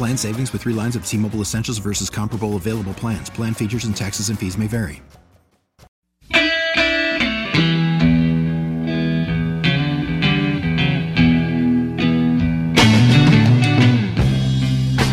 Plan savings with three lines of T Mobile Essentials versus comparable available plans. Plan features and taxes and fees may vary.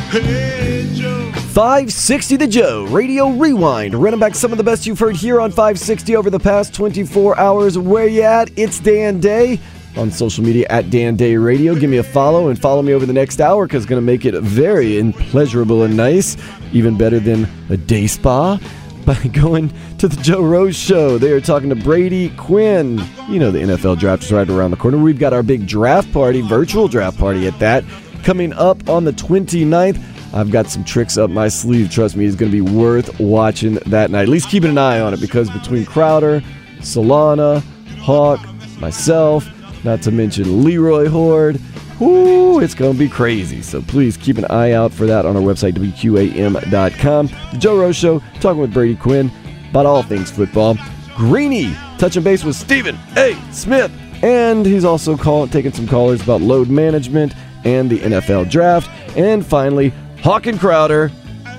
Hey, Joe. 560 The Joe, Radio Rewind. Running back some of the best you've heard here on 560 over the past 24 hours. Where you at? It's Dan Day on social media at Dan Day Radio. Give me a follow and follow me over the next hour because it's going to make it very and pleasurable and nice. Even better than a day spa by going to the Joe Rose Show. They are talking to Brady Quinn. You know, the NFL draft is right around the corner. We've got our big draft party, virtual draft party at that, coming up on the 29th. I've got some tricks up my sleeve. Trust me, it's going to be worth watching that night. At least keeping an eye on it because between Crowder, Solana, Hawk, myself, not to mention Leroy Hoard, Ooh, it's going to be crazy. So please keep an eye out for that on our website, WQAM.com. The Joe Rose Show, talking with Brady Quinn about all things football. Greeny, touching base with Stephen A. Smith. And he's also call, taking some callers about load management and the NFL draft. And finally, Hawk and Crowder.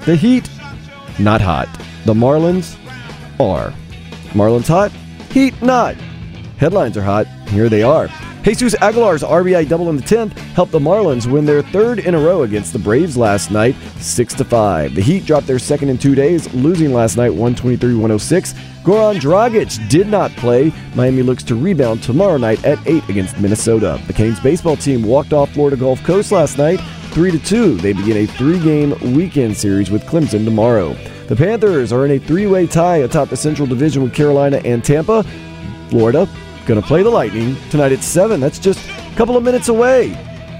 The Heat, not hot. The Marlins are. Marlins hot, Heat not. Headlines are hot. Here they are. Jesus Aguilar's RBI double in the 10th helped the Marlins win their third in a row against the Braves last night, 6 to 5. The Heat dropped their second in 2 days, losing last night 123-106. Goran Dragic did not play. Miami looks to rebound tomorrow night at 8 against Minnesota. The Canes baseball team walked off Florida Gulf Coast last night 3 to 2. They begin a 3-game weekend series with Clemson tomorrow. The Panthers are in a three-way tie atop the Central Division with Carolina and Tampa. Florida going to play the Lightning tonight at 7. That's just a couple of minutes away.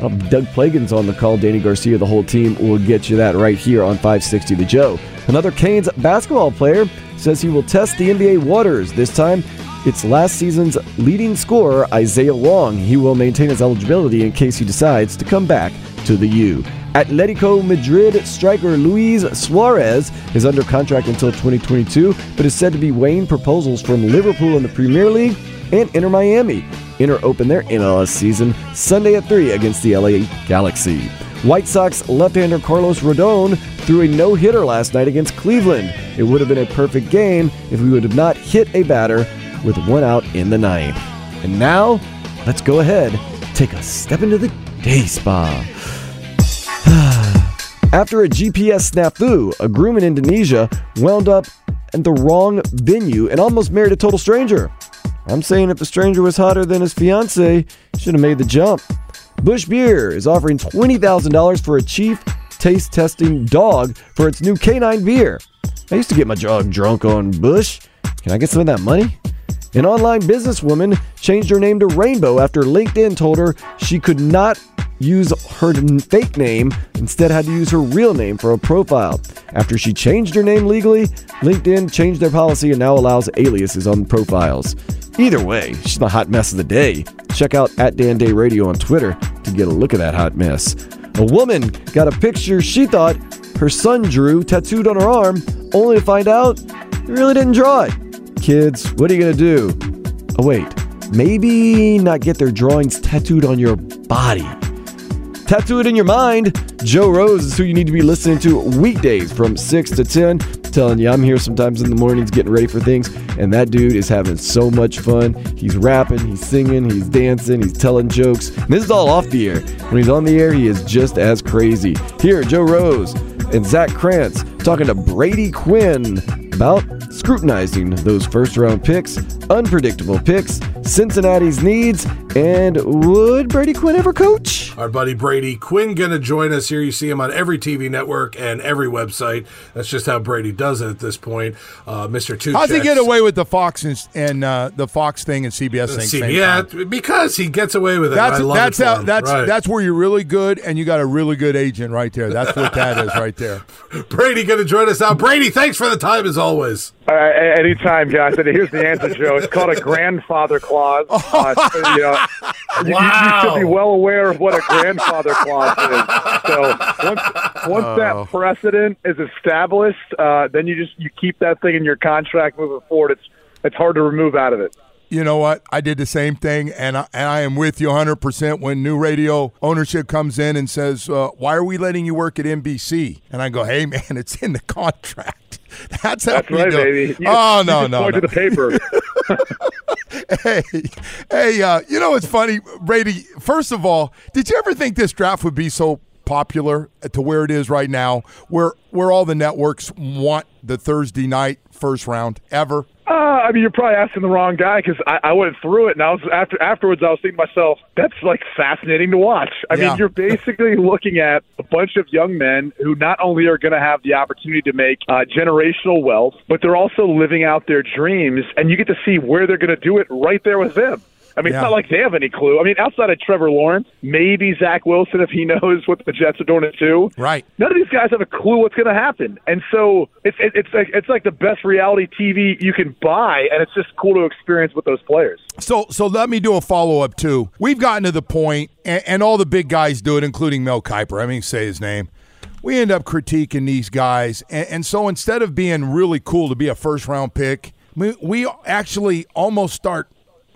Well, Doug Plagens on the call. Danny Garcia, the whole team, will get you that right here on 560 The Joe. Another Canes basketball player says he will test the NBA waters. This time, it's last season's leading scorer, Isaiah Wong. He will maintain his eligibility in case he decides to come back to the U. Atletico Madrid striker Luis Suarez is under contract until 2022, but is said to be weighing proposals from Liverpool in the Premier League and Inter Miami. Inter open their MLS season Sunday at 3 against the LA Galaxy. White Sox left-hander Carlos Rodon threw a no-hitter last night against Cleveland. It would have been a perfect game if we would have not hit a batter with one out in the ninth. And now, let's go ahead, take a step into the day spa. After a GPS snafu, a groom in Indonesia wound up at the wrong venue and almost married a total stranger. I'm saying if the stranger was hotter than his fiance, should have made the jump. Busch Beer is offering $20,000 for a chief taste testing dog for its new canine beer. I used to get my dog drunk on Busch. Can I get some of that money? An online businesswoman changed her name to Rainbow after LinkedIn told her she could not use her fake name, instead had to use her real name for a profile. After she changed her name legally, LinkedIn changed their policy and now allows aliases on profiles. Either way, she's the hot mess of the day. Check out at Dan Day Radio on Twitter to get a look at that hot mess. A woman got a picture she thought her son drew tattooed on her arm, only to find out he really didn't draw it. Kids, what are you gonna do? Oh, wait, maybe not get their drawings tattooed on your body. Tattoo it in your mind. Joe Rose is who you need to be listening to weekdays from 6 to 10. telling you, I'm here sometimes in the mornings getting ready for things, and that dude is having so much fun. He's rapping, he's singing, he's dancing, he's telling jokes. And this is all off the air. When he's on the air, he is just as crazy. Here, Joe Rose and Zach Krantz talking to Brady Quinn about scrutinizing those first round picks, unpredictable picks, Cincinnati's needs, and would Brady Quinn ever coach? Our buddy Brady Quinn going to join us here. You see him on every TV network and every website. That's just how Brady does it at this point. Uh, Mr. Two. How's he get away with the Fox and, and uh, the Fox thing and CBS thing? yeah, because he gets away with it. That's that's how, that's right. that's where you're really good, and you got a really good agent right there. That's what that is right there. Brady going to join us now. Brady, thanks for the time as always. Uh, anytime, guys. And here's the answer, Joe. It's called a grandfather clause. Uh, you know, you, wow. you, should be well aware of what a grandfather clause is. So once once oh. that precedent is established, uh, then you just you keep that thing in your contract moving forward. It's it's hard to remove out of it you know what? I did the same thing, and I, and I am with you 100% when new radio ownership comes in and says, uh, Why are we letting you work at NBC? And I go, Hey, man, it's in the contract. That's how That's we right, do. baby. You, oh, no, no. Point no. to the paper. hey, hey, uh, you know, it's funny, Brady. First of all, did you ever think this draft would be so popular to where it is right now, where where all the networks want the Thursday night first round ever? Uh, I mean, you're probably asking the wrong guy because I, I went through it, and I was after afterwards. I was thinking to myself, "That's like fascinating to watch." I yeah. mean, you're basically looking at a bunch of young men who not only are going to have the opportunity to make uh, generational wealth, but they're also living out their dreams, and you get to see where they're going to do it right there with them. I mean, yeah. it's not like they have any clue. I mean, outside of Trevor Lawrence, maybe Zach Wilson if he knows what the Jets are doing it too. Right. None of these guys have a clue what's going to happen, and so it's it's like it's like the best reality TV you can buy, and it's just cool to experience with those players. So so let me do a follow up too. We've gotten to the point, and, and all the big guys do it, including Mel Kiper. I mean, say his name we end up critiquing these guys. And, and, so instead of being really cool to be a first round pick, we, we actually almost start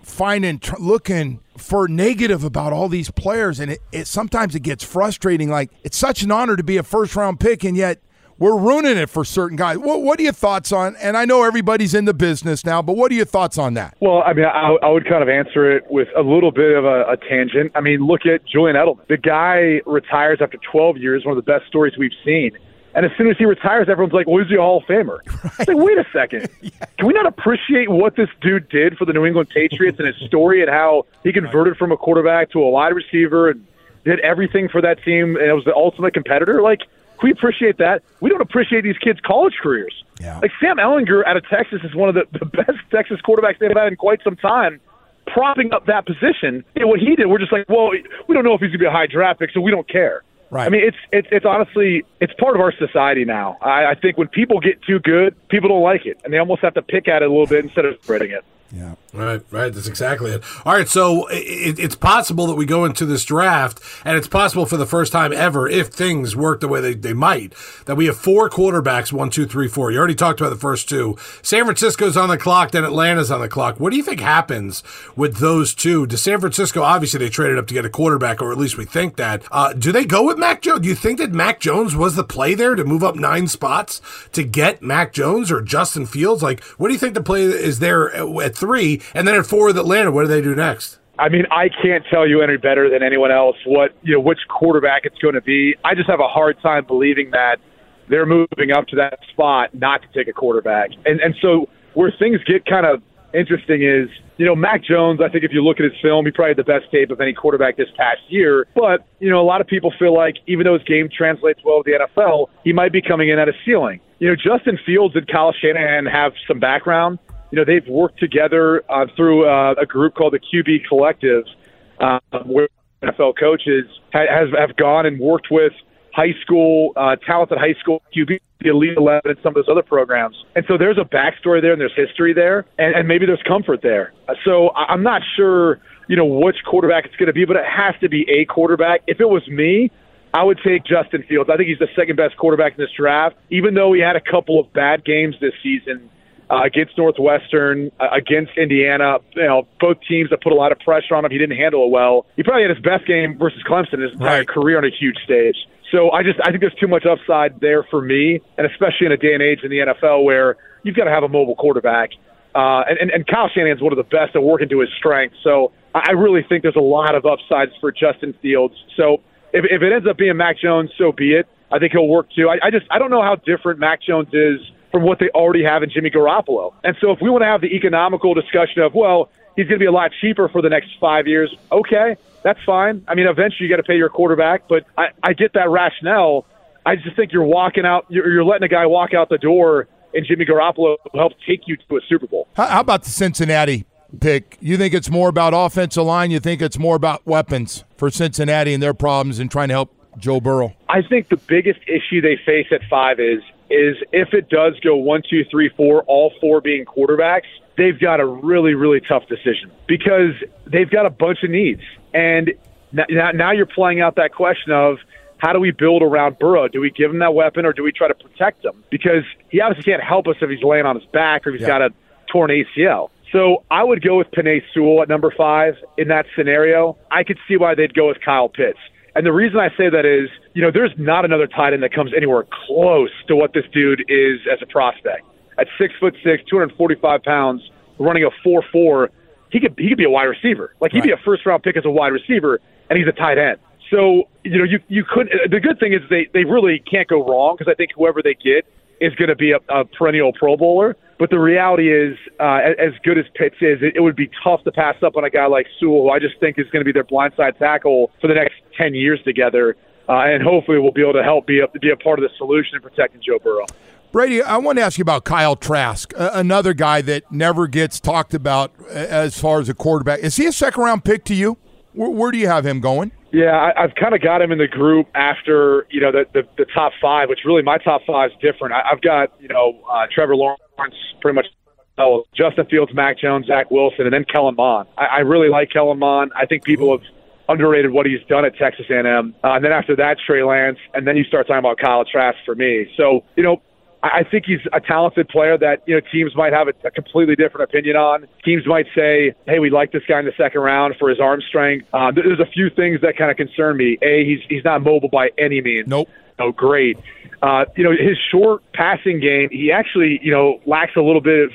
finding looking for negative about all these players and it, it sometimes it gets frustrating like it's such an honor to be a first round pick and yet we're ruining it for certain guys. What, what are your thoughts on? And I know everybody's in the business now, but what are your thoughts on that? Well, I mean, I, I would kind of answer it with a little bit of a, a tangent. I mean, look at Julian Edelman. The guy retires after 12 years. One of the best stories we've seen. And as soon as he retires, everyone's like, well, is he a Hall of Famer? Right. Like, wait a second. yeah. Can we not appreciate what this dude did for the New England Patriots and his story and how he converted from a quarterback to a wide receiver and did everything for that team and it was the ultimate competitor? Like, we appreciate that. We don't appreciate these kids' college careers. Yeah. Like Sam Ehlinger out of Texas is one of the, the best Texas quarterbacks they've had in quite some time propping up that position. And what he did, we're just like, well, we don't know if he's going to be a high draft pick, so we don't care. Right. I mean, it's it's it's honestly it's part of our society now. I, I think when people get too good, people don't like it, and they almost have to pick at it a little bit instead of spreading it. Yeah. Right, right. That's exactly it. All right, so it, it's possible that we go into this draft, and it's possible for the first time ever, if things work the way they, they might, that we have four quarterbacks one, two, three, four. You already talked about the first two. San Francisco's on the clock, then Atlanta's on the clock. What do you think happens with those two? To San Francisco, obviously, they traded up to get a quarterback, or at least we think that. Uh, do they go with Mac Jones? Do you think that Mac Jones was the play there to move up nine spots to get Mac Jones or Justin Fields? Like, what do you think the play is there at three? And then at four with Atlanta, what do they do next? I mean, I can't tell you any better than anyone else what you know which quarterback it's going to be. I just have a hard time believing that they're moving up to that spot not to take a quarterback. And and so where things get kind of interesting is, you know, Mac Jones, I think if you look at his film, he probably had the best tape of any quarterback this past year. But, you know, a lot of people feel like even though his game translates well to the NFL, he might be coming in at a ceiling. You know, Justin Fields and Kyle Shanahan have some background you know, they've worked together uh, through uh, a group called the QB Collective, uh, where NFL coaches ha- has have gone and worked with high school, uh, talented high school QB, the Elite 11, and some of those other programs. And so there's a backstory there, and there's history there, and, and maybe there's comfort there. So I'm not sure, you know, which quarterback it's going to be, but it has to be a quarterback. If it was me, I would take Justin Fields. I think he's the second best quarterback in this draft, even though he had a couple of bad games this season uh, against Northwestern, uh, against Indiana. You know, both teams that put a lot of pressure on him. He didn't handle it well. He probably had his best game versus Clemson in his entire Right. career on a huge stage. So I just I think there's too much upside there for me, and especially in a day and age in the NFL where you've got to have a mobile quarterback. Uh, and, and, and Kyle Shanahan's one of the best at working to his strengths. So I I really think there's a lot of upsides for Justin Fields. So if, if it ends up being Mac Jones, so be it. I think he'll work too. I, I just I don't know how different Mac Jones is from what they already have in Jimmy Garoppolo. And so if we want to have the economical discussion of well, he's going to be a lot cheaper for the next five years, okay, that's fine. I mean, eventually you got to pay your quarterback, but I, I get that rationale. I just think you're walking out, you're, you're letting a guy walk out the door, and Jimmy Garoppolo will help take you to a Super Bowl. How, how about the Cincinnati pick? You think it's more about offensive line? You think it's more about weapons for Cincinnati and their problems and trying to help Joe Burrow? I think the biggest issue they face at five is is if it does go one, two, three, four, all four being quarterbacks, they've got a really, really tough decision because they've got a bunch of needs. And now, now you're playing out that question of how do we build around Burrow? Do we give him that weapon or do we try to protect him? Because he obviously can't help us if he's laying on his back or if he's Yeah. got a torn ACL. So I would go with Penei Sewell at number five in that scenario. I could see why they'd go with Kyle Pitts. And the reason I say that is, you know, there's not another tight end that comes anywhere close to what this dude is as a prospect. At six foot six, 245 pounds, running a four four, he could he could be a wide receiver. Like he'd be a first round pick as a wide receiver, and he's a tight end. So you know, you you could. The good thing is they they really can't go wrong because I think whoever they get is going to be a, a perennial Pro Bowler. But the reality is, uh, as- good as Pitts is, it, it would be tough to pass up on a guy like Sewell, who I just think is going to be their blindside tackle for the next ten years together, uh, and hopefully we'll be able to help be a, be a part of the solution in protecting Joe Burrow. Brady, I want to ask you about Kyle Trask, another guy that never gets talked about as far as a quarterback. Is he a second round pick to you? Where, where do you have him going? Yeah, I, I've kind of got him in the group after you know the, the the top five, which really my top five is different. I, I've got you know uh, Trevor Lawrence, pretty much. Oh, Justin Fields, Mac Jones, Zach Wilson, and then Kellen Mond. I, I really like Kellen Mond. I think people have underrated what he's done at Texas A&M. Uh, and then after that, Trey Lance, and then you start talking about Kyle Trask for me. So you know, I think he's a talented player that you know teams might have a, a completely different opinion on. Teams might say, "Hey, we like this guy in the second round for his arm strength." Uh, there's a few things that kind of concern me. A, he's he's not mobile by any means. Nope. Oh, great. Uh, you know, his short passing game, he actually you know lacks a little bit of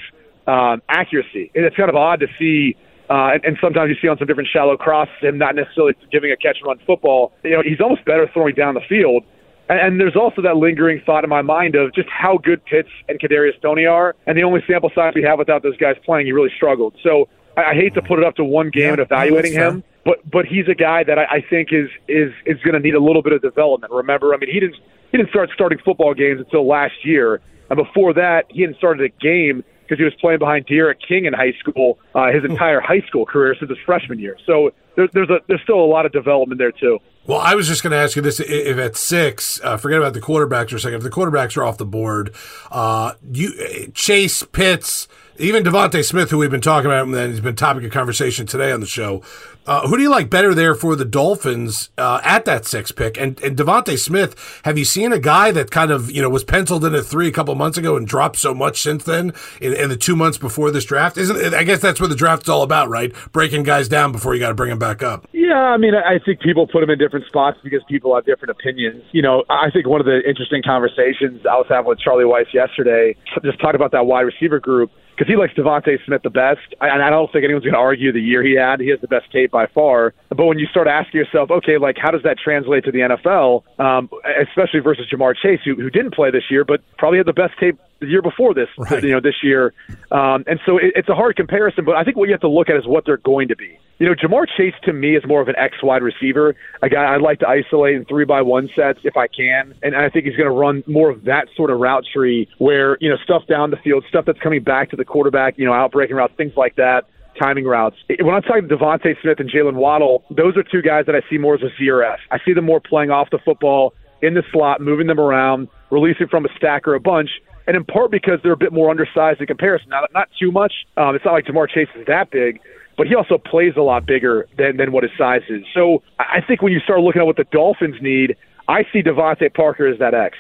um, accuracy, and it's kind of odd to see. Uh, and, and sometimes you see on some different shallow crosses him not necessarily giving a catch and run football. You know, he's almost better throwing down the field. And, and there's also that lingering thought in my mind of just how good Pitts and Kadarius Toney are. And the only sample size we have without those guys playing, he really struggled. So I, I hate to put it up to one game and evaluating him, but but he's a guy that I, I think is is is going to need a little bit of development. Remember, I mean, he didn't he didn't start starting football games until last year, and before that, he hadn't started a game because he was playing behind D'Eriq King in high school uh, his entire high school career since his freshman year. So there's there's a there's still a lot of development there too. Well, I was just going to ask you this: if at six, uh, forget about the quarterbacks for a second. If the quarterbacks are off the board, uh, you Chase Pitts, even DeVonta Smith, who we've been talking about, and then he's been topic of conversation today on the show. Uh, who do you like better there for the Dolphins uh, at that six pick? And, and DeVonta Smith, have you seen a guy that kind of you know was penciled in at three a couple months ago and dropped so much since then in, in the two months before this draft? Isn't I guess that's what the draft's all about, right? Breaking guys down before you got to bring them back up. Yeah, I mean, I think people put him in different spots because people have different opinions. You know, I think one of the interesting conversations I was having with Charlie Weis yesterday, just talk about that wide receiver group, because he likes DeVonta Smith the best. I- And I don't think anyone's going to argue the year he had. He has the best tape by far. But when you start asking yourself, okay, like, how does that translate to the NFL, um, especially versus Ja'Marr Chase, who, who didn't play this year, but probably had the best tape the year before this, Right. you know, this year. Um, and so it, it's a hard comparison, but I think what you have to look at is what they're going to be. You know, Ja'Marr Chase to me is more of an X wide receiver, a guy I'd like to isolate in three by one sets if I can, and I think he's going to run more of that sort of route tree where you know stuff down the field, stuff that's coming back to the quarterback, you know, out breaking routes, things like that. Timing routes. When I'm talking DeVonta Smith and Jaylen Waddle, those are two guys that I see more as a ZRS. I see them more playing off the football in the slot, moving them around, releasing from a stack or a bunch, and in part because they're a bit more undersized in comparison. Not, not too much. Um, it's not like Ja'Marr Chase is that big, but he also plays a lot bigger than, than what his size is. So I I think when you start looking at what the Dolphins need, I see DeVante Parker as that X.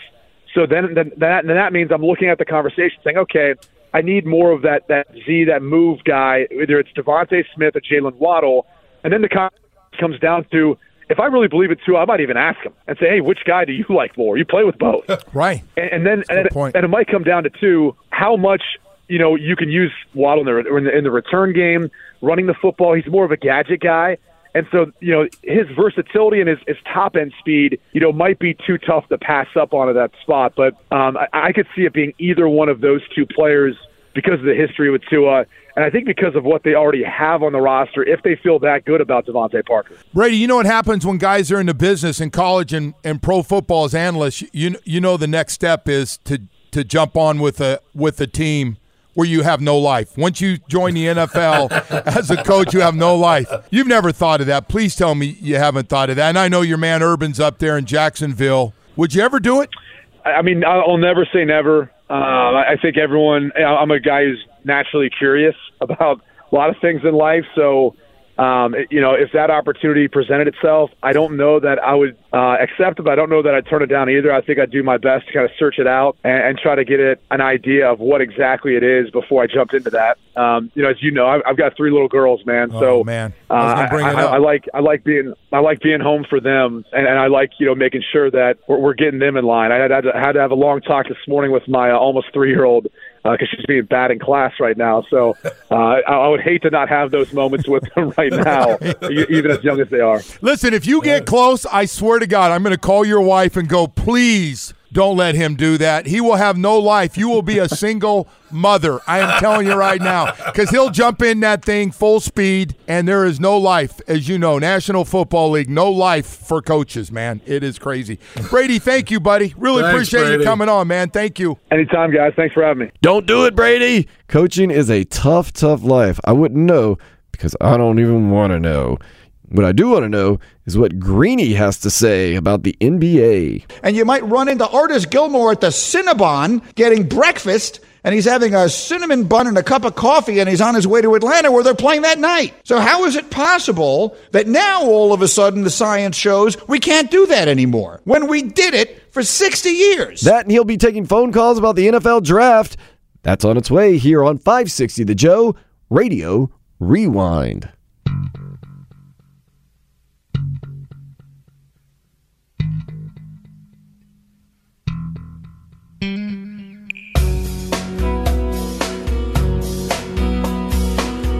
So then, then that, then that means I'm looking at the conversation saying, okay, I need more of that that Z, that move guy. Either it's DeVonta Smith or Jaylen Waddle, and then the con- comes down to if I really believe it too, I might even ask him and say, "Hey, which guy do you like more? You play with both, right?" And, and then and, and, it might come down to two: how much you know you can use Waddle in the, in the in the return game, running the football. He's more of a gadget guy. And so, you know, his versatility and his, his top end speed, you know, might be too tough to pass up onto that spot. But um, I, I could see it being either one of those two players because of the history with Tua. And I think because of what they already have on the roster, if they feel that good about DeVante Parker. Brady, you know what happens when guys are in the business in college and, and pro football as analysts, you you know the next step is to to jump on with a with a team where you have no life. Once you join the NFL as a coach, you have no life. You've never thought of that. Please tell me you haven't thought of that. And I know your man Urban's up there in Jacksonville. Would you ever do it? I mean, I'll never say never. Um, I think everyone. I'm a guy who's naturally curious about a lot of things in life, so um, you know, if that opportunity presented itself, I don't know that I would uh, accept it, but I don't know that I'd turn it down either. I think I'd do my best to kind of search it out and, and try to get it an idea of what exactly it is before I jumped into that. Um, you know, as you know, I've, I've got three little girls, man. Oh, so man, uh, I, I, I, like I like being I like being home for them, and, and I like you know making sure that we're, we're getting them in line. I had, I had to have a long talk this morning with my uh, almost three year old because uh, she's being bad in class right now. So uh, I, I, would hate to not have those moments with them right now, even as young as they are. Listen, if you get close, I swear to God, I'm going to call your wife and go, please don't let him do that. He will have no life. You will be a single mother. I am telling you right now. Because he'll jump in that thing full speed, and there is no life, as you know, National Football League, no life for coaches, man. It is crazy. Brady, thank you, buddy. Really Thanks, appreciate Brady. you coming on, man. Thank you. Anytime, guys. Thanks for having me. Don't do it, Brady. Coaching is a tough, tough life. I wouldn't know because I don't even want to know. What I do want to know is what Greeny has to say about the NBA. And you might run into Artis Gilmore at the Cinnabon getting breakfast, and he's having a cinnamon bun and a cup of coffee, and he's on his way to Atlanta where they're playing that night. So, how is it possible that now all of a sudden the science shows we can't do that anymore when we did it for 60 years? That and he'll be taking phone calls about the NFL draft. That's on its way here on 560 The Joe Radio Rewind.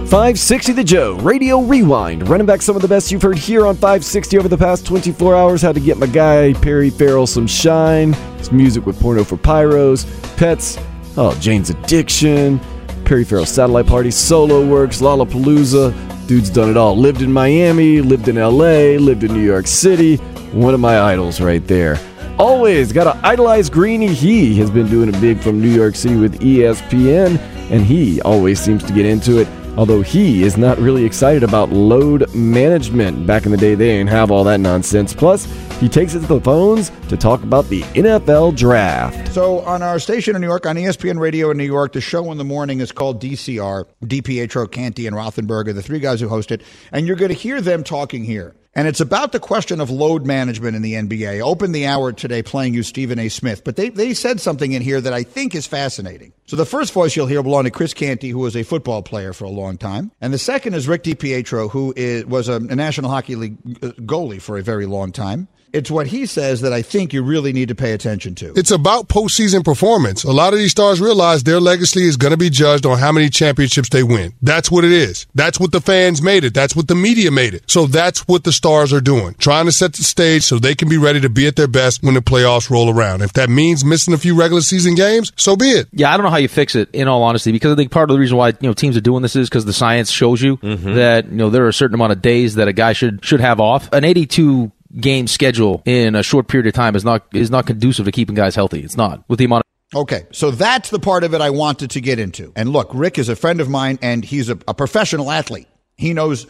Five sixty the Joe Radio Rewind, running back some of the best you've heard here on 560 over the past 24 hours. How to get my guy Perry Farrell some shine, his music with Porno for Pyros, Pets, oh Jane's Addiction, Perry Farrell Satellite Party, Solo Works, Lollapalooza. Dude's done it all. Lived in Miami, lived in LA, lived in New York City. One of my idols right there. Always got to idolize Greeny. He has been doing it big from New York City with ESPN, and he always seems to get into it. Although he is not really excited about load management. Back in the day, they didn't have all that nonsense. Plus, he takes it to the phones to talk about the NFL draft. So, on our station in New York, on ESPN Radio in New York, the show in the morning is called DCR. DiPietro, Canty, and Rothenberg are the three guys who host it. And you're going to hear them talking here. And it's about the question of load management in the NBA. Open the hour today playing you Stephen A. Smith, but they, they said something in here that I think is fascinating. So the first voice you'll hear belong to Chris Canty, who was a football player for a long time. And the second is Rick DiPietro, who is, was a, a National Hockey League uh, goalie for a very long time. It's what he says that I think you really need to pay attention to. It's about postseason performance. A lot of these stars realize their legacy is going to be judged on how many championships they win. That's what it is. That's what the fans made it. That's what the media made it. So that's what the stars are doing, trying to set the stage so they can be ready to be at their best when the playoffs roll around. If that means missing a few regular season games, so be it. Yeah, I don't know how you fix it. In all honesty, because I think part of the reason why you know teams are doing this is because the science shows you mm-hmm. that you know there are a certain amount of days that a guy should should have off. An eighty-two game schedule in a short period of time is not is not conducive to keeping guys healthy. It's not with the amount. of Okay, so that's the part of it I wanted to get into. And look, Rick is a friend of mine and he's a, a professional athlete. He knows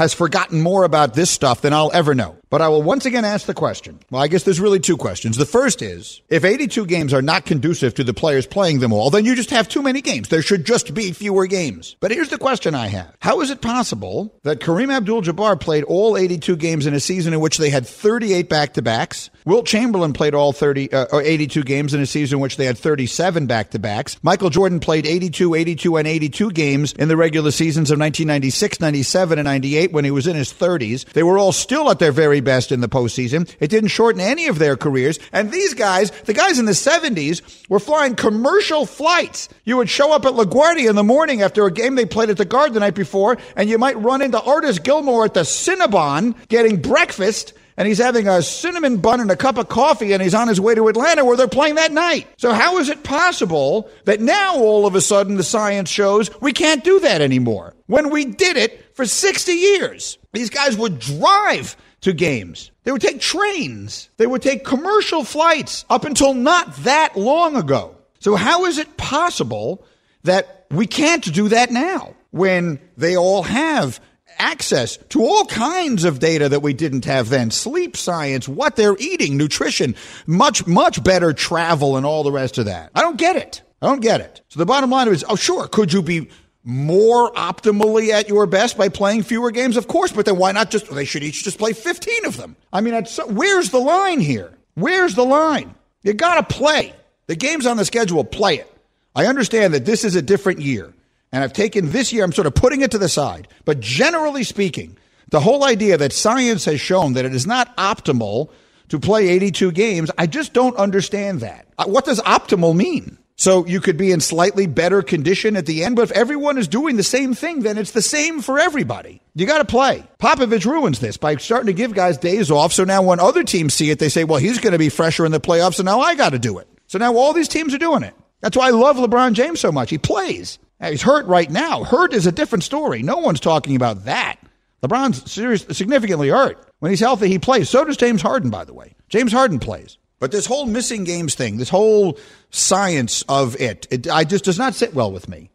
has forgotten more about this stuff than I'll ever know. But I will once again ask the question. Well, I guess there's really two questions. The first is if 82 games are not conducive to the players playing them all, then you just have too many games. There should just be fewer games. But here's the question I have How is it possible that Kareem Abdul Jabbar played all 82 games in a season in which they had 38 back to backs? Wilt Chamberlain played all 30 uh, or 82 games in a season in which they had 37 back to backs. Michael Jordan played 82, 82, and 82 games in the regular seasons of 1996, 97, and 98 when he was in his 30s. They were all still at their very best in the postseason. It didn't shorten any of their careers. And these guys, the guys in the 70s, were flying commercial flights. You would show up at LaGuardia in the morning after a game they played at the Guard the night before, and you might run into Artis Gilmore at the Cinnabon getting breakfast and he's having a cinnamon bun and a cup of coffee and he's on his way to Atlanta where they're playing that night. So how is it possible that now all of a sudden the science shows we can't do that anymore? When we did it for 60 years, these guys would drive to games. They would take trains. They would take commercial flights up until not that long ago. So how is it possible that we can't do that now when they all have access to all kinds of data that we didn't have then sleep science, what they're eating, nutrition, much, much better travel, and all the rest of that. I don't get it. I don't get it. So the bottom line is oh, sure, could you be more optimally at your best by playing fewer games? Of course, but then why not just, they should each just play 15 of them. I mean, where's the line here? Where's the line? You got to play. The game's on the schedule, play it. I understand that this is a different year. And I've taken this year, I'm sort of putting it to the side. But generally speaking, the whole idea that science has shown that it is not optimal to play 82 games, I just don't understand that. Uh, what does optimal mean? So you could be in slightly better condition at the end, but if everyone is doing the same thing, then it's the same for everybody. You got to play. Popovich ruins this by starting to give guys days off. So now when other teams see it, they say, well, he's going to be fresher in the playoffs, so now I got to do it. So now all these teams are doing it. That's why I love LeBron James so much. He plays. He's hurt right now. Hurt is a different story. No one's talking about that. LeBron's serious, significantly hurt. When he's healthy, he plays. So does James Harden, by the way. James Harden plays. But this whole missing games thing, this whole science of it, it I just does not sit well with me.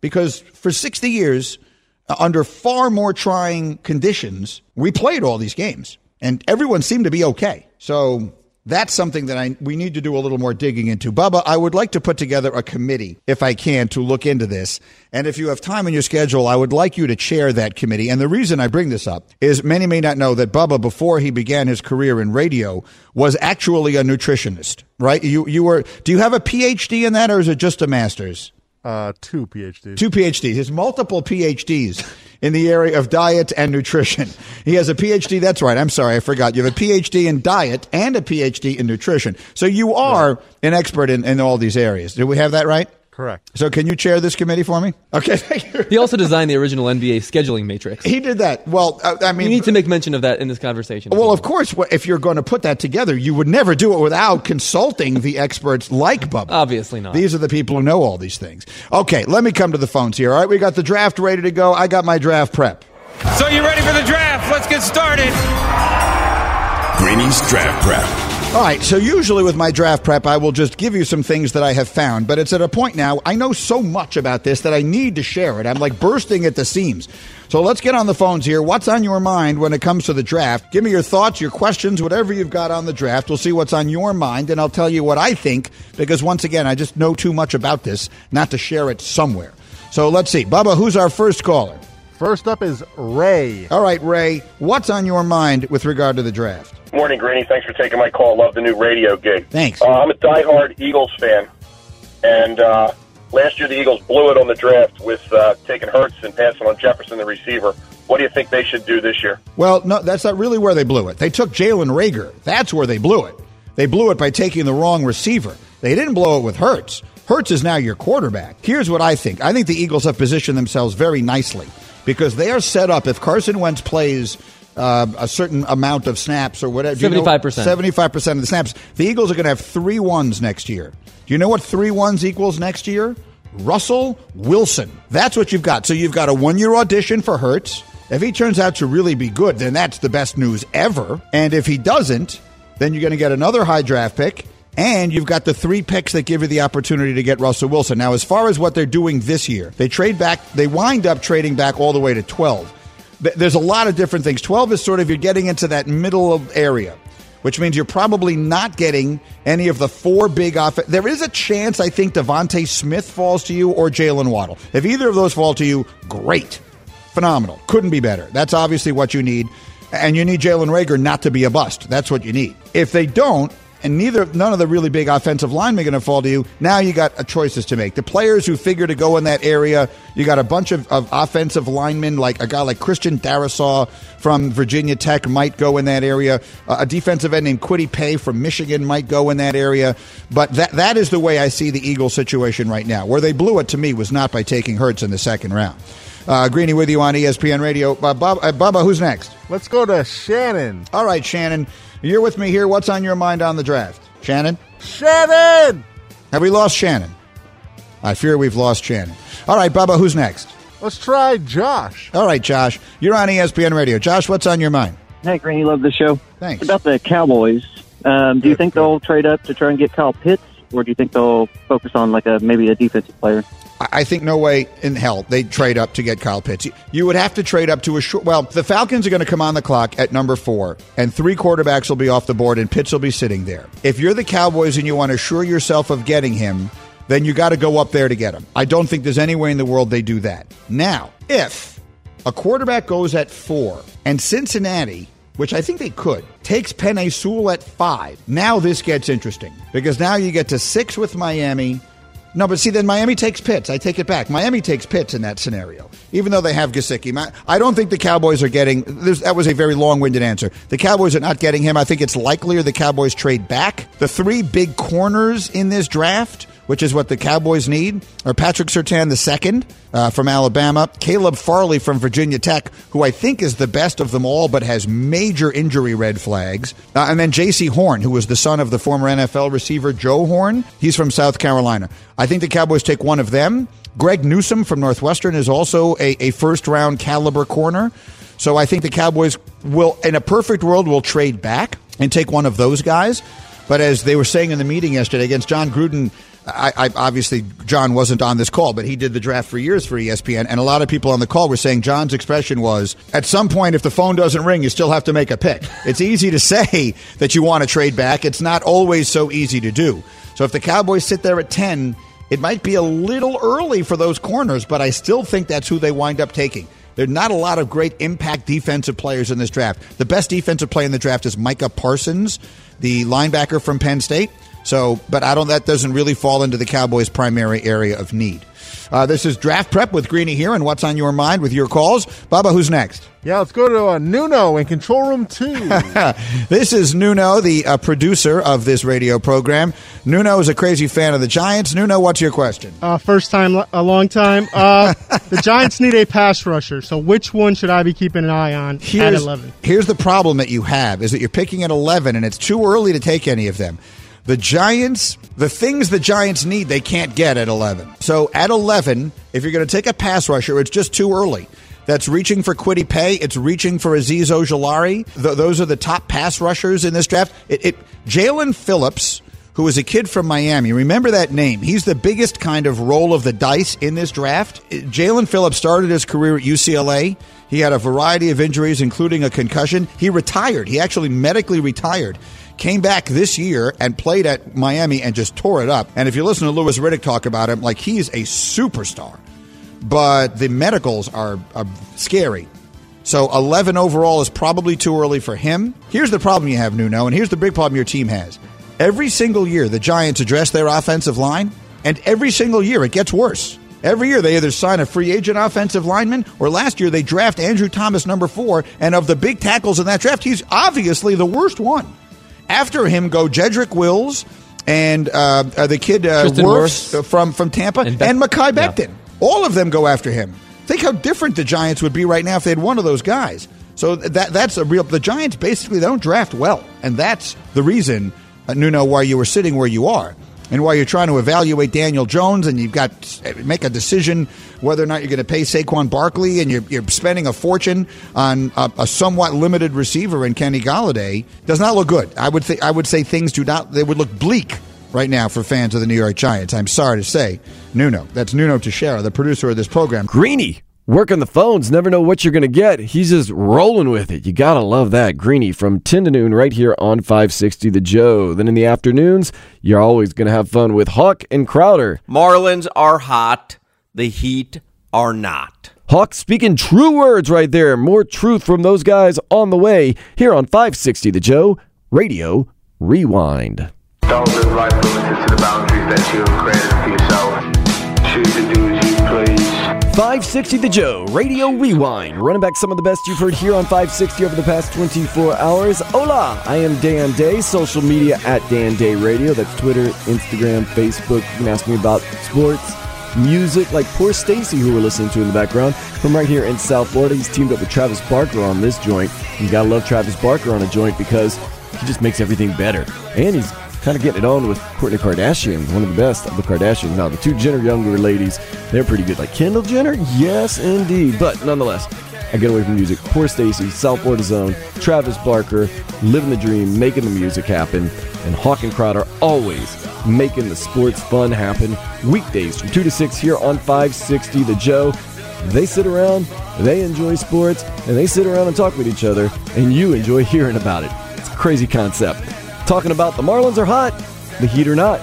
Because for 60 years, uh, under far more trying conditions, we played all these games. And everyone seemed to be okay. So that's something that I we need to do a little more digging into. Bubba, I would like to put together a committee, if I can, to look into this. And if you have time in your schedule, I would like you to chair that committee. And the reason I bring this up is many may not know that Bubba, before he began his career in radio, was actually a nutritionist, right? You you were do you have a PhD in that or is it just a master's? Uh, two PhDs. Two PhDs. Has multiple PhDs in the area of diet and nutrition. He has a PhD. That's right. I'm sorry. I forgot. You have a PhD in diet and a PhD in nutrition. So you are an expert in, in all these areas. Do we have that right? Correct. So can you chair this committee for me? Okay. thank you. he also designed the original NBA scheduling matrix. He did that. Well, uh, I mean, you need to make mention of that in this conversation. Well, of course, if you're going to put that together, you would never do it without consulting the experts like Bubba. Obviously not. These are the people who know all these things. Okay, let me come to the phones here. All right, we got the draft ready to go. I got my draft prep. So you ready for the draft? Let's get started. Greeny's draft prep. All right, so usually with my draft prep, I will just give you some things that I have found, but it's at a point now, I know so much about this that I need to share it. I'm like bursting at the seams. So let's get on the phones here. What's on your mind when it comes to the draft? Give me your thoughts, your questions, whatever you've got on the draft. We'll see what's on your mind, and I'll tell you what I think, because once again, I just know too much about this not to share it somewhere. So let's see. Bubba, who's our first caller? First up is Ray. All right, Ray, what's on your mind with regard to the draft? Morning, Greeny. Thanks for taking my call. Love the new radio gig. Thanks. Uh, I'm a diehard Eagles fan, and uh, last year the Eagles blew it on the draft with uh, taking Hurts and passing on Jefferson, the receiver. What do you think they should do this year? Well, no, that's not really where they blew it. They took Jalen Reagor. That's where they blew it. They blew it by taking the wrong receiver. They didn't blow it with Hurts. Hurts is now your quarterback. Here's what I think. I think the Eagles have positioned themselves very nicely because they are set up. If Carson Wentz plays uh, a certain amount of snaps or whatever. Seventy-five percent. Seventy-five percent of the snaps. The Eagles are going to have three ones next year. Do you know what three ones equals next year? Russell Wilson. That's what you've got. So you've got a one-year audition for Hurts. If he turns out to really be good, then that's the best news ever. And if he doesn't, then you're going to get another high draft pick. And you've got the three picks that give you the opportunity to get Russell Wilson. Now, as far as what they're doing this year, they trade back, they wind up trading back all the way to 12. there's a lot of different things. 12 is sort of you're getting into that middle of area, which means you're probably not getting any of the four big off. There is a chance I think DeVonta Smith falls to you or Jaylen Waddle. If either of those fall to you, great, phenomenal, couldn't be better. That's obviously what you need, and you need Jalen Reagor not to be a bust. That's what you need. If they don't, and neither none of the really big offensive linemen are going to fall to you. Now you got uh, choices to make. The players who figure to go in that area, you got a bunch of, of offensive linemen, like a guy like Christian Darrisaw from Virginia Tech might go in that area. Uh, a defensive end named Kwity Paye from Michigan might go in that area. But that that is the way I see the Eagles situation right now. Where they blew it to me was not by taking Hurts in the second round. Uh, Greeny with you on ESPN Radio. Uh, Bob, uh, Bubba, who's next? Let's go to Shannon. All right, Shannon. You're with me here. What's on your mind on the draft? Shannon? Shannon! Have we lost Shannon? I fear we've lost Shannon. All right, Bubba, who's next? Let's try Josh. All right, Josh. You're on ESPN Radio. Josh, what's on your mind? Hey, Greeny, love the show. Thanks. About the Cowboys, um, do you think they'll trade up to try and get Kyle Pitts, or do you think they'll focus on like a maybe a defensive player? I think no way in hell they'd trade up to get Kyle Pitts. You would have to trade up to a short. Well, the Falcons are going to come on the clock at number four, and three quarterbacks will be off the board, and Pitts will be sitting there. If you're the Cowboys and you want to assure yourself of getting him, then you got to go up there to get him. I don't think there's any way in the world they do that. Now, if a quarterback goes at four and Cincinnati, which I think they could, takes Penei Sewell at five, now this gets interesting because now you get to six with Miami. No, but see, then Miami takes Pitts. I take it back. Miami takes Pitts in that scenario, even though they have Gesicki. I don't think the Cowboys are getting. That was a very long-winded answer. The Cowboys are not getting him. I think it's likelier the Cowboys trade back. The three big corners in this draft which is what the Cowboys need, are Patrick Surtain II uh, from Alabama, Caleb Farley from Virginia Tech, who I think is the best of them all, but has major injury red flags, uh, and then Jaycee Horn, who was the son of the former NFL receiver Joe Horn. He's from South Carolina. I think the Cowboys take one of them. Greg Newsom from Northwestern is also a, a first round caliber corner. So I think the Cowboys will, in a perfect world, will trade back and take one of those guys. But as they were saying in the meeting yesterday against Jon Gruden, I, I obviously Jon wasn't on this call, but he did the draft for years for ESPN, and a lot of people on the call were saying Jon's expression was, "At some point, if the phone doesn't ring, you still have to make a pick." It's easy to say that you want to trade back; it's not always so easy to do. So if the Cowboys sit there at ten, it might be a little early for those corners, but I still think that's who they wind up taking. There are not a lot of great impact defensive players in this draft. The best defensive player in the draft is Micah Parsons, the linebacker from Penn State. So, but I don't. That doesn't really fall into the Cowboys' primary area of need. Uh, this is draft prep with Greeny here, and what's on your mind with your calls, Bubba? Who's next? Yeah, let's go to uh, Nuno in Control Room 2. this is Nuno, the uh, producer of this radio program. Nuno is a crazy fan of the Giants. Nuno, what's your question? Uh, first time, a long time. Uh, the Giants need a pass rusher, so which one should I be keeping an eye on at 11? here's the problem that you have is that you're picking at 11, and it's too early to take any of them. The Giants, the things the Giants need, they can't get at 11. So at 11, if you're going to take a pass rusher, it's just too early. That's reaching for Kwity Paye. It's reaching for Azeez Ojulari. Th- those are the top pass rushers in this draft. It, it Jaelan Phillips, who is a kid from Miami. Remember that name. He's the biggest kind of roll of the dice in this draft. Jaelan Phillips started his career at UCLA. He had a variety of injuries, including a concussion. He retired. He actually medically retired. Came back this year and played at Miami and just tore it up. And if you listen to Louis Riddick talk about him, like he's a superstar. But the medicals are, are scary. So 11 overall is probably too early for him. Here's the problem you have, Nuno, and here's the big problem your team has. Every single year, the Giants address their offensive line, and every single year it gets worse. Every year they either sign a free agent offensive lineman, or last year they draft Andrew Thomas, number four, and of the big tackles in that draft, he's obviously the worst one. After him go Jedrick Wills and uh, uh, the kid uh, Wirfs Wirfs. from from Tampa and, Beck- Mekhi yeah. Becton. All of them go after him. Think how different the Giants would be right now if they had one of those guys. So that that's a real. The Giants basically they don't draft well, and that's the reason, uh, Nuno, why you were sitting where you are, and while you're trying to evaluate Daniel Jones, and you've got make a decision whether or not you're going to pay Saquon Barkley, and you're, you're spending a fortune on a, a somewhat limited receiver in Kenny Golladay. Does not look good. I would think I would say things do not. They would look bleak right now for fans of the New York Giants. I'm sorry to say, Nuno. That's Nuno Teixeira, the producer of this program. Greeny Working the phones, never know what you're going to get. He's just rolling with it. You got to love that. Greeny from 10 to noon right here on 560 The Joe. Then in the afternoons, you're always going to have fun with Hawk and Crowder. Marlins are hot. The Heat are not. Hawk speaking true words right there. More truth from those guys on the way here on 560 The Joe Radio Rewind. Don't live life limited to the boundaries that you have created for yourself. Choose to do as you please. 560 The Joe Radio Rewind. Running back some of the best you've heard here on 560 over the past 24 hours. Hola, I am Dan Day. Social media at Dan Day Radio. That's Twitter, Instagram, Facebook. You can ask me about sports, music, like Poorstacy, who we're listening to in the background, from right here in South Florida. He's teamed up with Travis Barker on this joint. You gotta love Travis Barker on a joint because he just makes everything better. And he's kind of getting it on with Kourtney Kardashian, one of the best of the Kardashians. Now, the two Jenner younger ladies, they're pretty good. Like Kendall Jenner, yes, indeed. But nonetheless, I get away from music. Poorstacy, South Florida Zone, Travis Barker, living the dream, making the music happen, and Hawk and Crowder always making the sports fun happen. Weekdays from 2 to 6 here on 560 The Joe. They sit around, they enjoy sports, and they sit around and talk with each other, and you enjoy hearing about it. It's a crazy concept. Talking about the Marlins are hot, the Heat are not.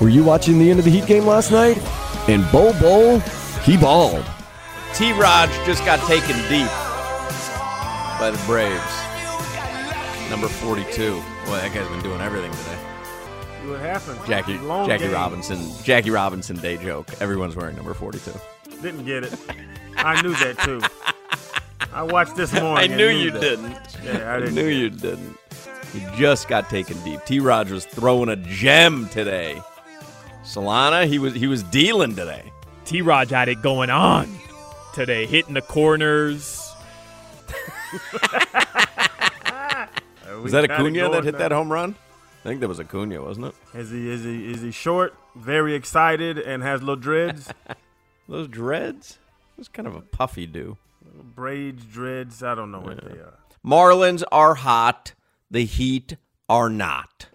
Were you watching the end of the Heat game last night? And Bol Bol, he balled. T. Raj just got taken deep by the Braves. Number 42. Boy, that guy's been doing everything today. See what happened? Jackie Long Jackie game. Robinson Jackie Robinson day joke. Everyone's wearing number 42. Didn't get it. I knew that too. I watched this morning. I and knew you that. didn't. Yeah, I didn't. knew you didn't. You just got taken deep. T. Raj was throwing a gem today. Solana, he was he was dealing today. T. Raj had it going on today, hitting the corners. Was that got it Acuna that hit now. that home run? I think that was Acuna, wasn't it? Is he is he is he short, very excited, and has little dreads? Those dreads? It's kind of a puffy do. Braids, dreads. I don't know what they are. Marlins are hot. The Heat are not.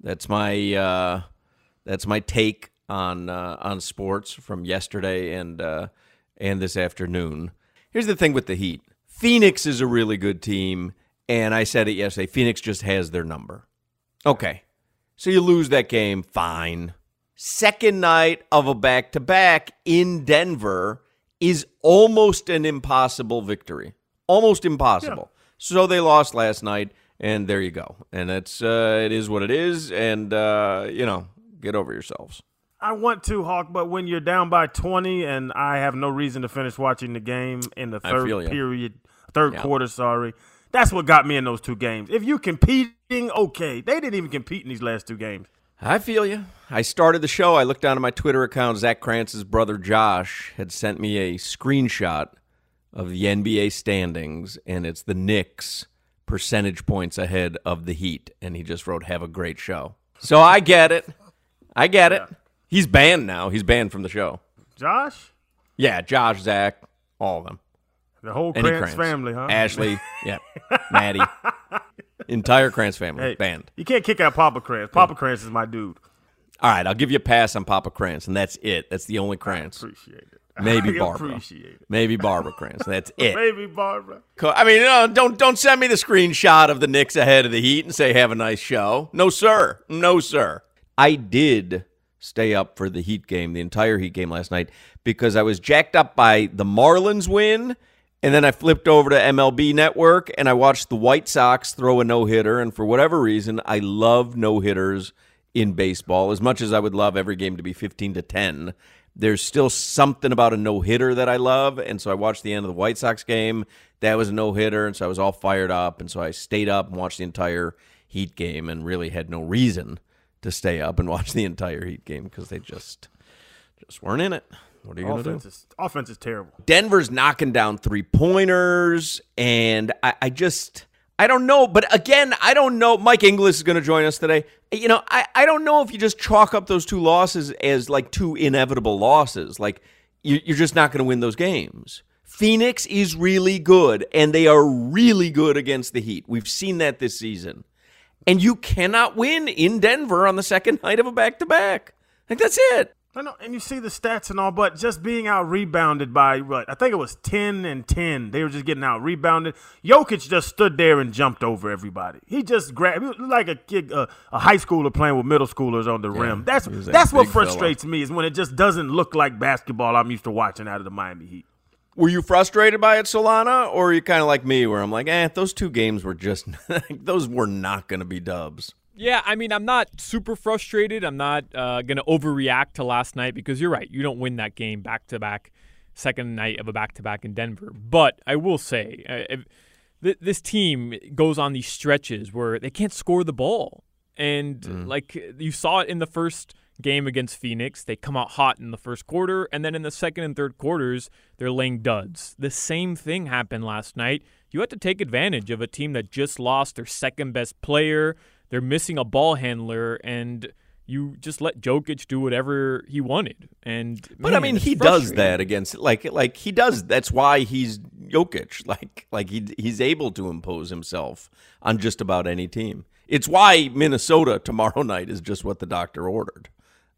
That's my uh, that's my take on uh, on sports from yesterday and uh, and this afternoon. Here's the thing with the Heat. Phoenix is a really good team, and I said it yesterday. Phoenix just has their number. Okay, so you lose that game, fine. Second night of a back to back in Denver is almost an impossible victory. Almost impossible. So they lost last night, and there you go. And it's uh, it is what it is, and uh, you know, get over yourselves. I want to Hawk, but when you're down by 20 and I have no reason to finish watching the game in the third period, third Yeah. quarter, sorry. That's what got me in those two games. If you competing, okay. They didn't even compete in these last two games. I feel you. I started the show. I looked down at my Twitter account. Zach Krantz's brother Josh had sent me a screenshot of the NBA standings, and it's the Knicks percentage points ahead of the Heat. And he just wrote, "Have a great show." So I get it. I get it. He's banned now. He's banned from the show. Josh? Yeah, Josh, Zach, all of them. The whole Any Krantz family, huh? Ashley, yeah, Maddie, entire Krantz family Hey, banned. You can't kick out Papa Krantz. Papa Krantz is my dude. All right, I'll give you a pass on Papa Krantz, and that's it. That's the only Krantz. appreciate it. Maybe I Barbara. appreciate it. Maybe Barbara Krantz. That's it. Maybe Barbara. I mean, no, don't don't send me the screenshot of the Knicks ahead of the Heat and say have a nice show. No, sir. No, sir. I did stay up for the Heat game, the entire Heat game last night, because I was jacked up by the Marlins win, and then I flipped over to MLB Network and I watched the White Sox throw a no hitter. And for whatever reason, I love no hitters in baseball as much as I would love every game to be fifteen to ten. There's still something about a no hitter that I love, and so I watched the end of the White Sox game. That was a no hitter, and so I was all fired up, and so I stayed up and watched the entire Heat game, and really had no reason to stay up and watch the entire Heat game because they just just weren't in it. What are you going to do? Offense is, offense is terrible. Denver's knocking down three pointers, and I, I just I don't know. But again, I don't know. Mike Inglis is going to join us today. You know, I, I don't know if you just chalk up those two losses as like two inevitable losses. Like you, you're just not going to win those games. Phoenix is really good, and they are really good against the Heat. We've seen that this season. And you cannot win in Denver on the second night of a back to back. Like that's it. I know, and you see the stats and all, but just being out rebounded by what I think it was ten and ten. They were just getting out rebounded. Jokic just stood there and jumped over everybody. He just grabbed he like a kid, uh, a high schooler playing with middle schoolers on the rim. That's he was a that's what big fella. frustrates me is when it just doesn't look like basketball I'm used to watching out of the Miami Heat. Were you frustrated by it, Solana, or are you kind of like me, where I'm like, eh, those two games were just those were not going to be dubs. Yeah, I mean, I'm not super frustrated. I'm not uh, going to overreact to last night because you're right. You don't win that game back to back, second night of a back to back in Denver. But I will say, uh, if th- this team goes on these stretches where they can't score the ball. And like you saw it in the first game against Phoenix, they come out hot in the first quarter. And then in the second and third quarters, they're laying duds. The same thing happened last night. You had to take advantage of a team that just lost their second best player they're missing a ball handler and you just let Jokic do whatever he wanted. And But I mean, he does that against like like he does. That's why he's Jokic. Like like he he's able to impose himself on just about any team. It's why Minnesota tomorrow night is just what the doctor ordered.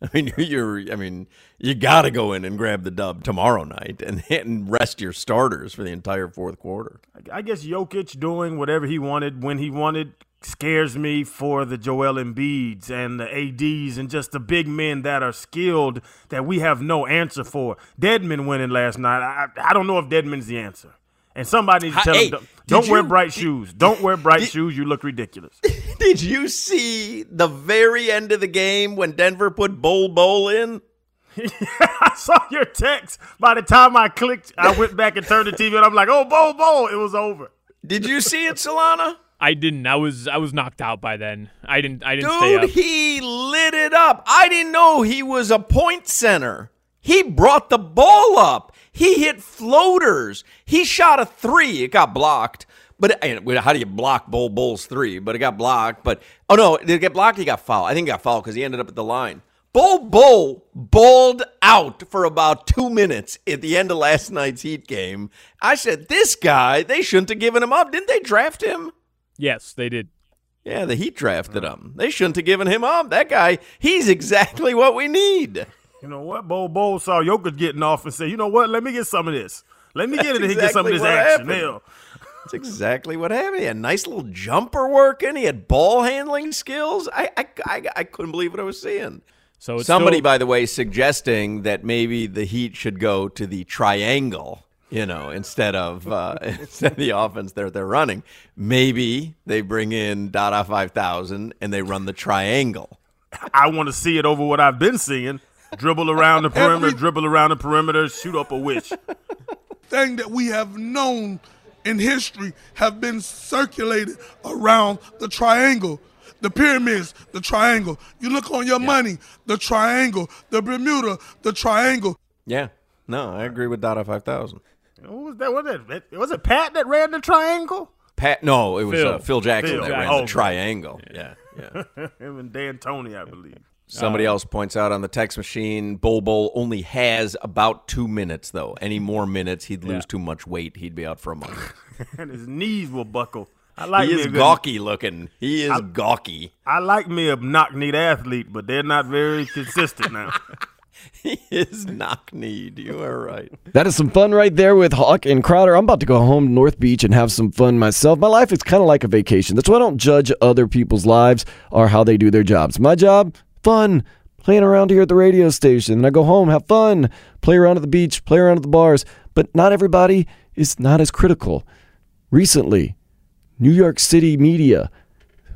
I mean, you're, you're I mean, you got to go in and grab the dub tomorrow night and, and rest your starters for the entire fourth quarter. I guess Jokic doing whatever he wanted when he wanted scares me for the Joel Embiids and the ADs and just the big men that are skilled that we have no answer for. Dedmon winning last night. I, I don't know if Dedmon's the answer. And somebody needs to tell hey, him, don't, don't wear you- bright shoes. Don't wear bright shoes. You look ridiculous. Did you see the very end of the game when Denver put Bol Bol in? I saw your text. By the time I clicked, I went back and turned the TV and I'm like, oh, Bol, Bol. It was over. Did you see it, Solana? I didn't. I was I was knocked out by then. I didn't I didn't stay up. Dude, he lit it up. I didn't know he was a point center. He brought the ball up. He hit floaters. He shot a three. It got blocked. But how do you block Bol Bol's three? But it got blocked. But oh no, did it get blocked? He got fouled. I think he got fouled because he ended up at the line. Bol Bol balled out for about two minutes at the end of last night's Heat game. I said, this guy, they shouldn't have given him up. Didn't they draft him? Yes, they did. Yeah, the Heat drafted him. They shouldn't have given him up. That guy, he's exactly what we need. You know what? Bol Bol saw Jokic getting off and said, you know what? Let me get some of this. Let me get it and That's get some of exactly this what action. happened. Hell. That's exactly what happened. He had a nice little jumper working. He had ball handling skills. I I, I, I couldn't believe what I was seeing. So it's somebody, still- by the way, suggesting that maybe the Heat should go to the triangle. You know, instead of uh, instead of the offense they're they're running, maybe they bring in Dada five thousand and they run the triangle. I want to see it over what I've been seeing. Dribble around the perimeter, dribble around the perimeter, shoot up a witch. thing that we have known in history have been circulated around the triangle. The pyramids, the triangle. You look on your money, the triangle. The Bermuda, the triangle. Yeah, no, I agree with Dada five thousand. Who was that? Was it, was it Pat that ran the triangle? Pat, no, it was Phil. Uh, Phil Jackson Phil. that ran Oh, the triangle. Yeah, yeah. Him and D'Antoni, I believe. Somebody else points out on the text machine, Bol Bol only has about two minutes, though. Any more minutes, he'd lose Yeah. too much weight. He'd be out for a month. and his knees will buckle. I like he me is a good- gawky looking. He is I- gawky. I like me a knock-kneed athlete, but they're not very consistent now. he is knock-kneed. You are right. That is some fun right there with Hawk and Crowder. I'm about to go home to North Beach and have some fun myself. My life is kind of like a vacation. That's why I don't judge other people's lives or how they do their jobs. My job, fun, playing around here at the radio station. And I go home, have fun, play around at the beach, play around at the bars. But not everybody is not as critical. Recently, New York City media,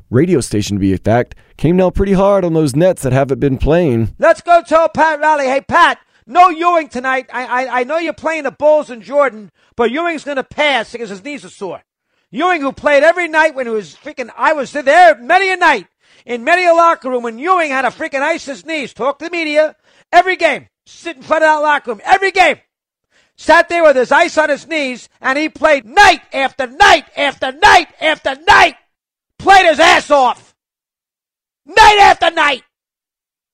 radio station to be exact, came down pretty hard on those Nets that haven't been playing. Let's go tell Pat Riley, hey Pat, no Ewing tonight. I, I I know you're playing the Bulls and Jordan, but Ewing's gonna pass because his knees are sore. Ewing, who played every night when he was freaking, I was there many a night in many a locker room when Ewing had to freaking ice his knees. Talk to the media every game. Sit in front of that locker room every game. Sat there with his ice on his knees, and he played night after night after night after night. Played his ass off. Night after night.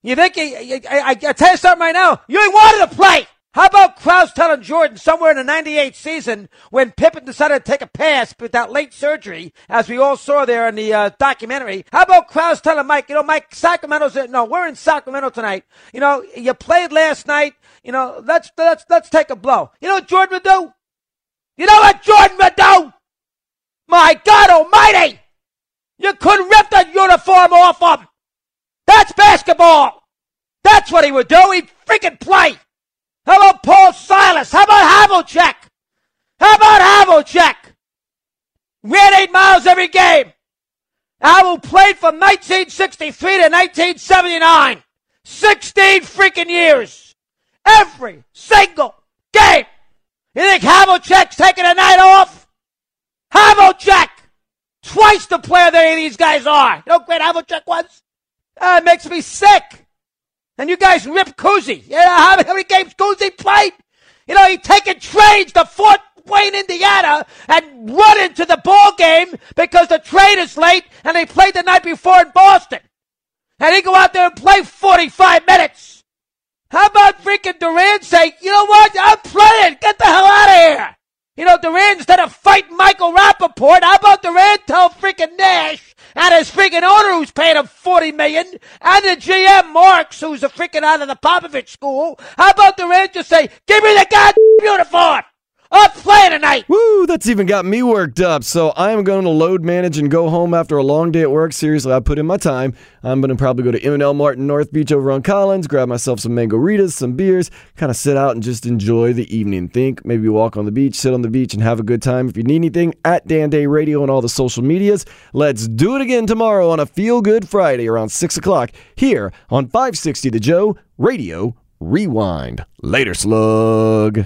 You think, he, I, I, I tell you something right now, you ain't wanted to play. How about Krause telling Jordan somewhere in the 98 season when Pippen decided to take a pass with that late surgery, as we all saw there in the uh, documentary? How about Krause telling Mike, you know, Mike, Sacramento's, no, we're in Sacramento tonight. You know, you played last night. You know, let's, let's, let's take a blow. You know what Jordan would do? You know what Jordan would do? My God almighty! You couldn't rip that uniform off him! That's basketball! That's what he would do. He'd freaking play! How about Paul Silas? How about Havlicek? How about Havlicek? Ran eight miles every game. Havel played from 1963 to 1979. 16 freaking years. Every single game. You think Havlicek's taking a night off? Havlicek! Twice the player that any of these guys are. You know great Havlicek was? Ah, it makes me sick. And you guys rip Cousy. You know how many games Cousy played? You know, he taking trains to Fort Wayne, Indiana, and run into the ball game because the train is late and they played the night before in Boston. And he go out there and play 45 minutes. How about freaking Durant say, you know what? I'm playing. Get the hell out of here. You know, Durant, instead of fighting Michael Rapaport, how about Durant tell freaking Nash and his freaking owner who's paying him 40 million and the GM Marks who's a freaking out of the Popovich school, how about Durant just say, give me the goddamn uniform. I'm playing tonight. Woo, that's even got me worked up. So I am going to load manage and go home after a long day at work. Seriously, I put in my time. I'm going to probably go to M&L Martin North Beach over on Collins, grab myself some mango ritas, some beers, kind of sit out and just enjoy the evening. Think, maybe walk on the beach, sit on the beach and have a good time. If you need anything, at Dan Day Radio and all the social medias. Let's do it again tomorrow on a Feel Good Friday around 6 o'clock here on 560 The Joe Radio Rewind. Later, slug.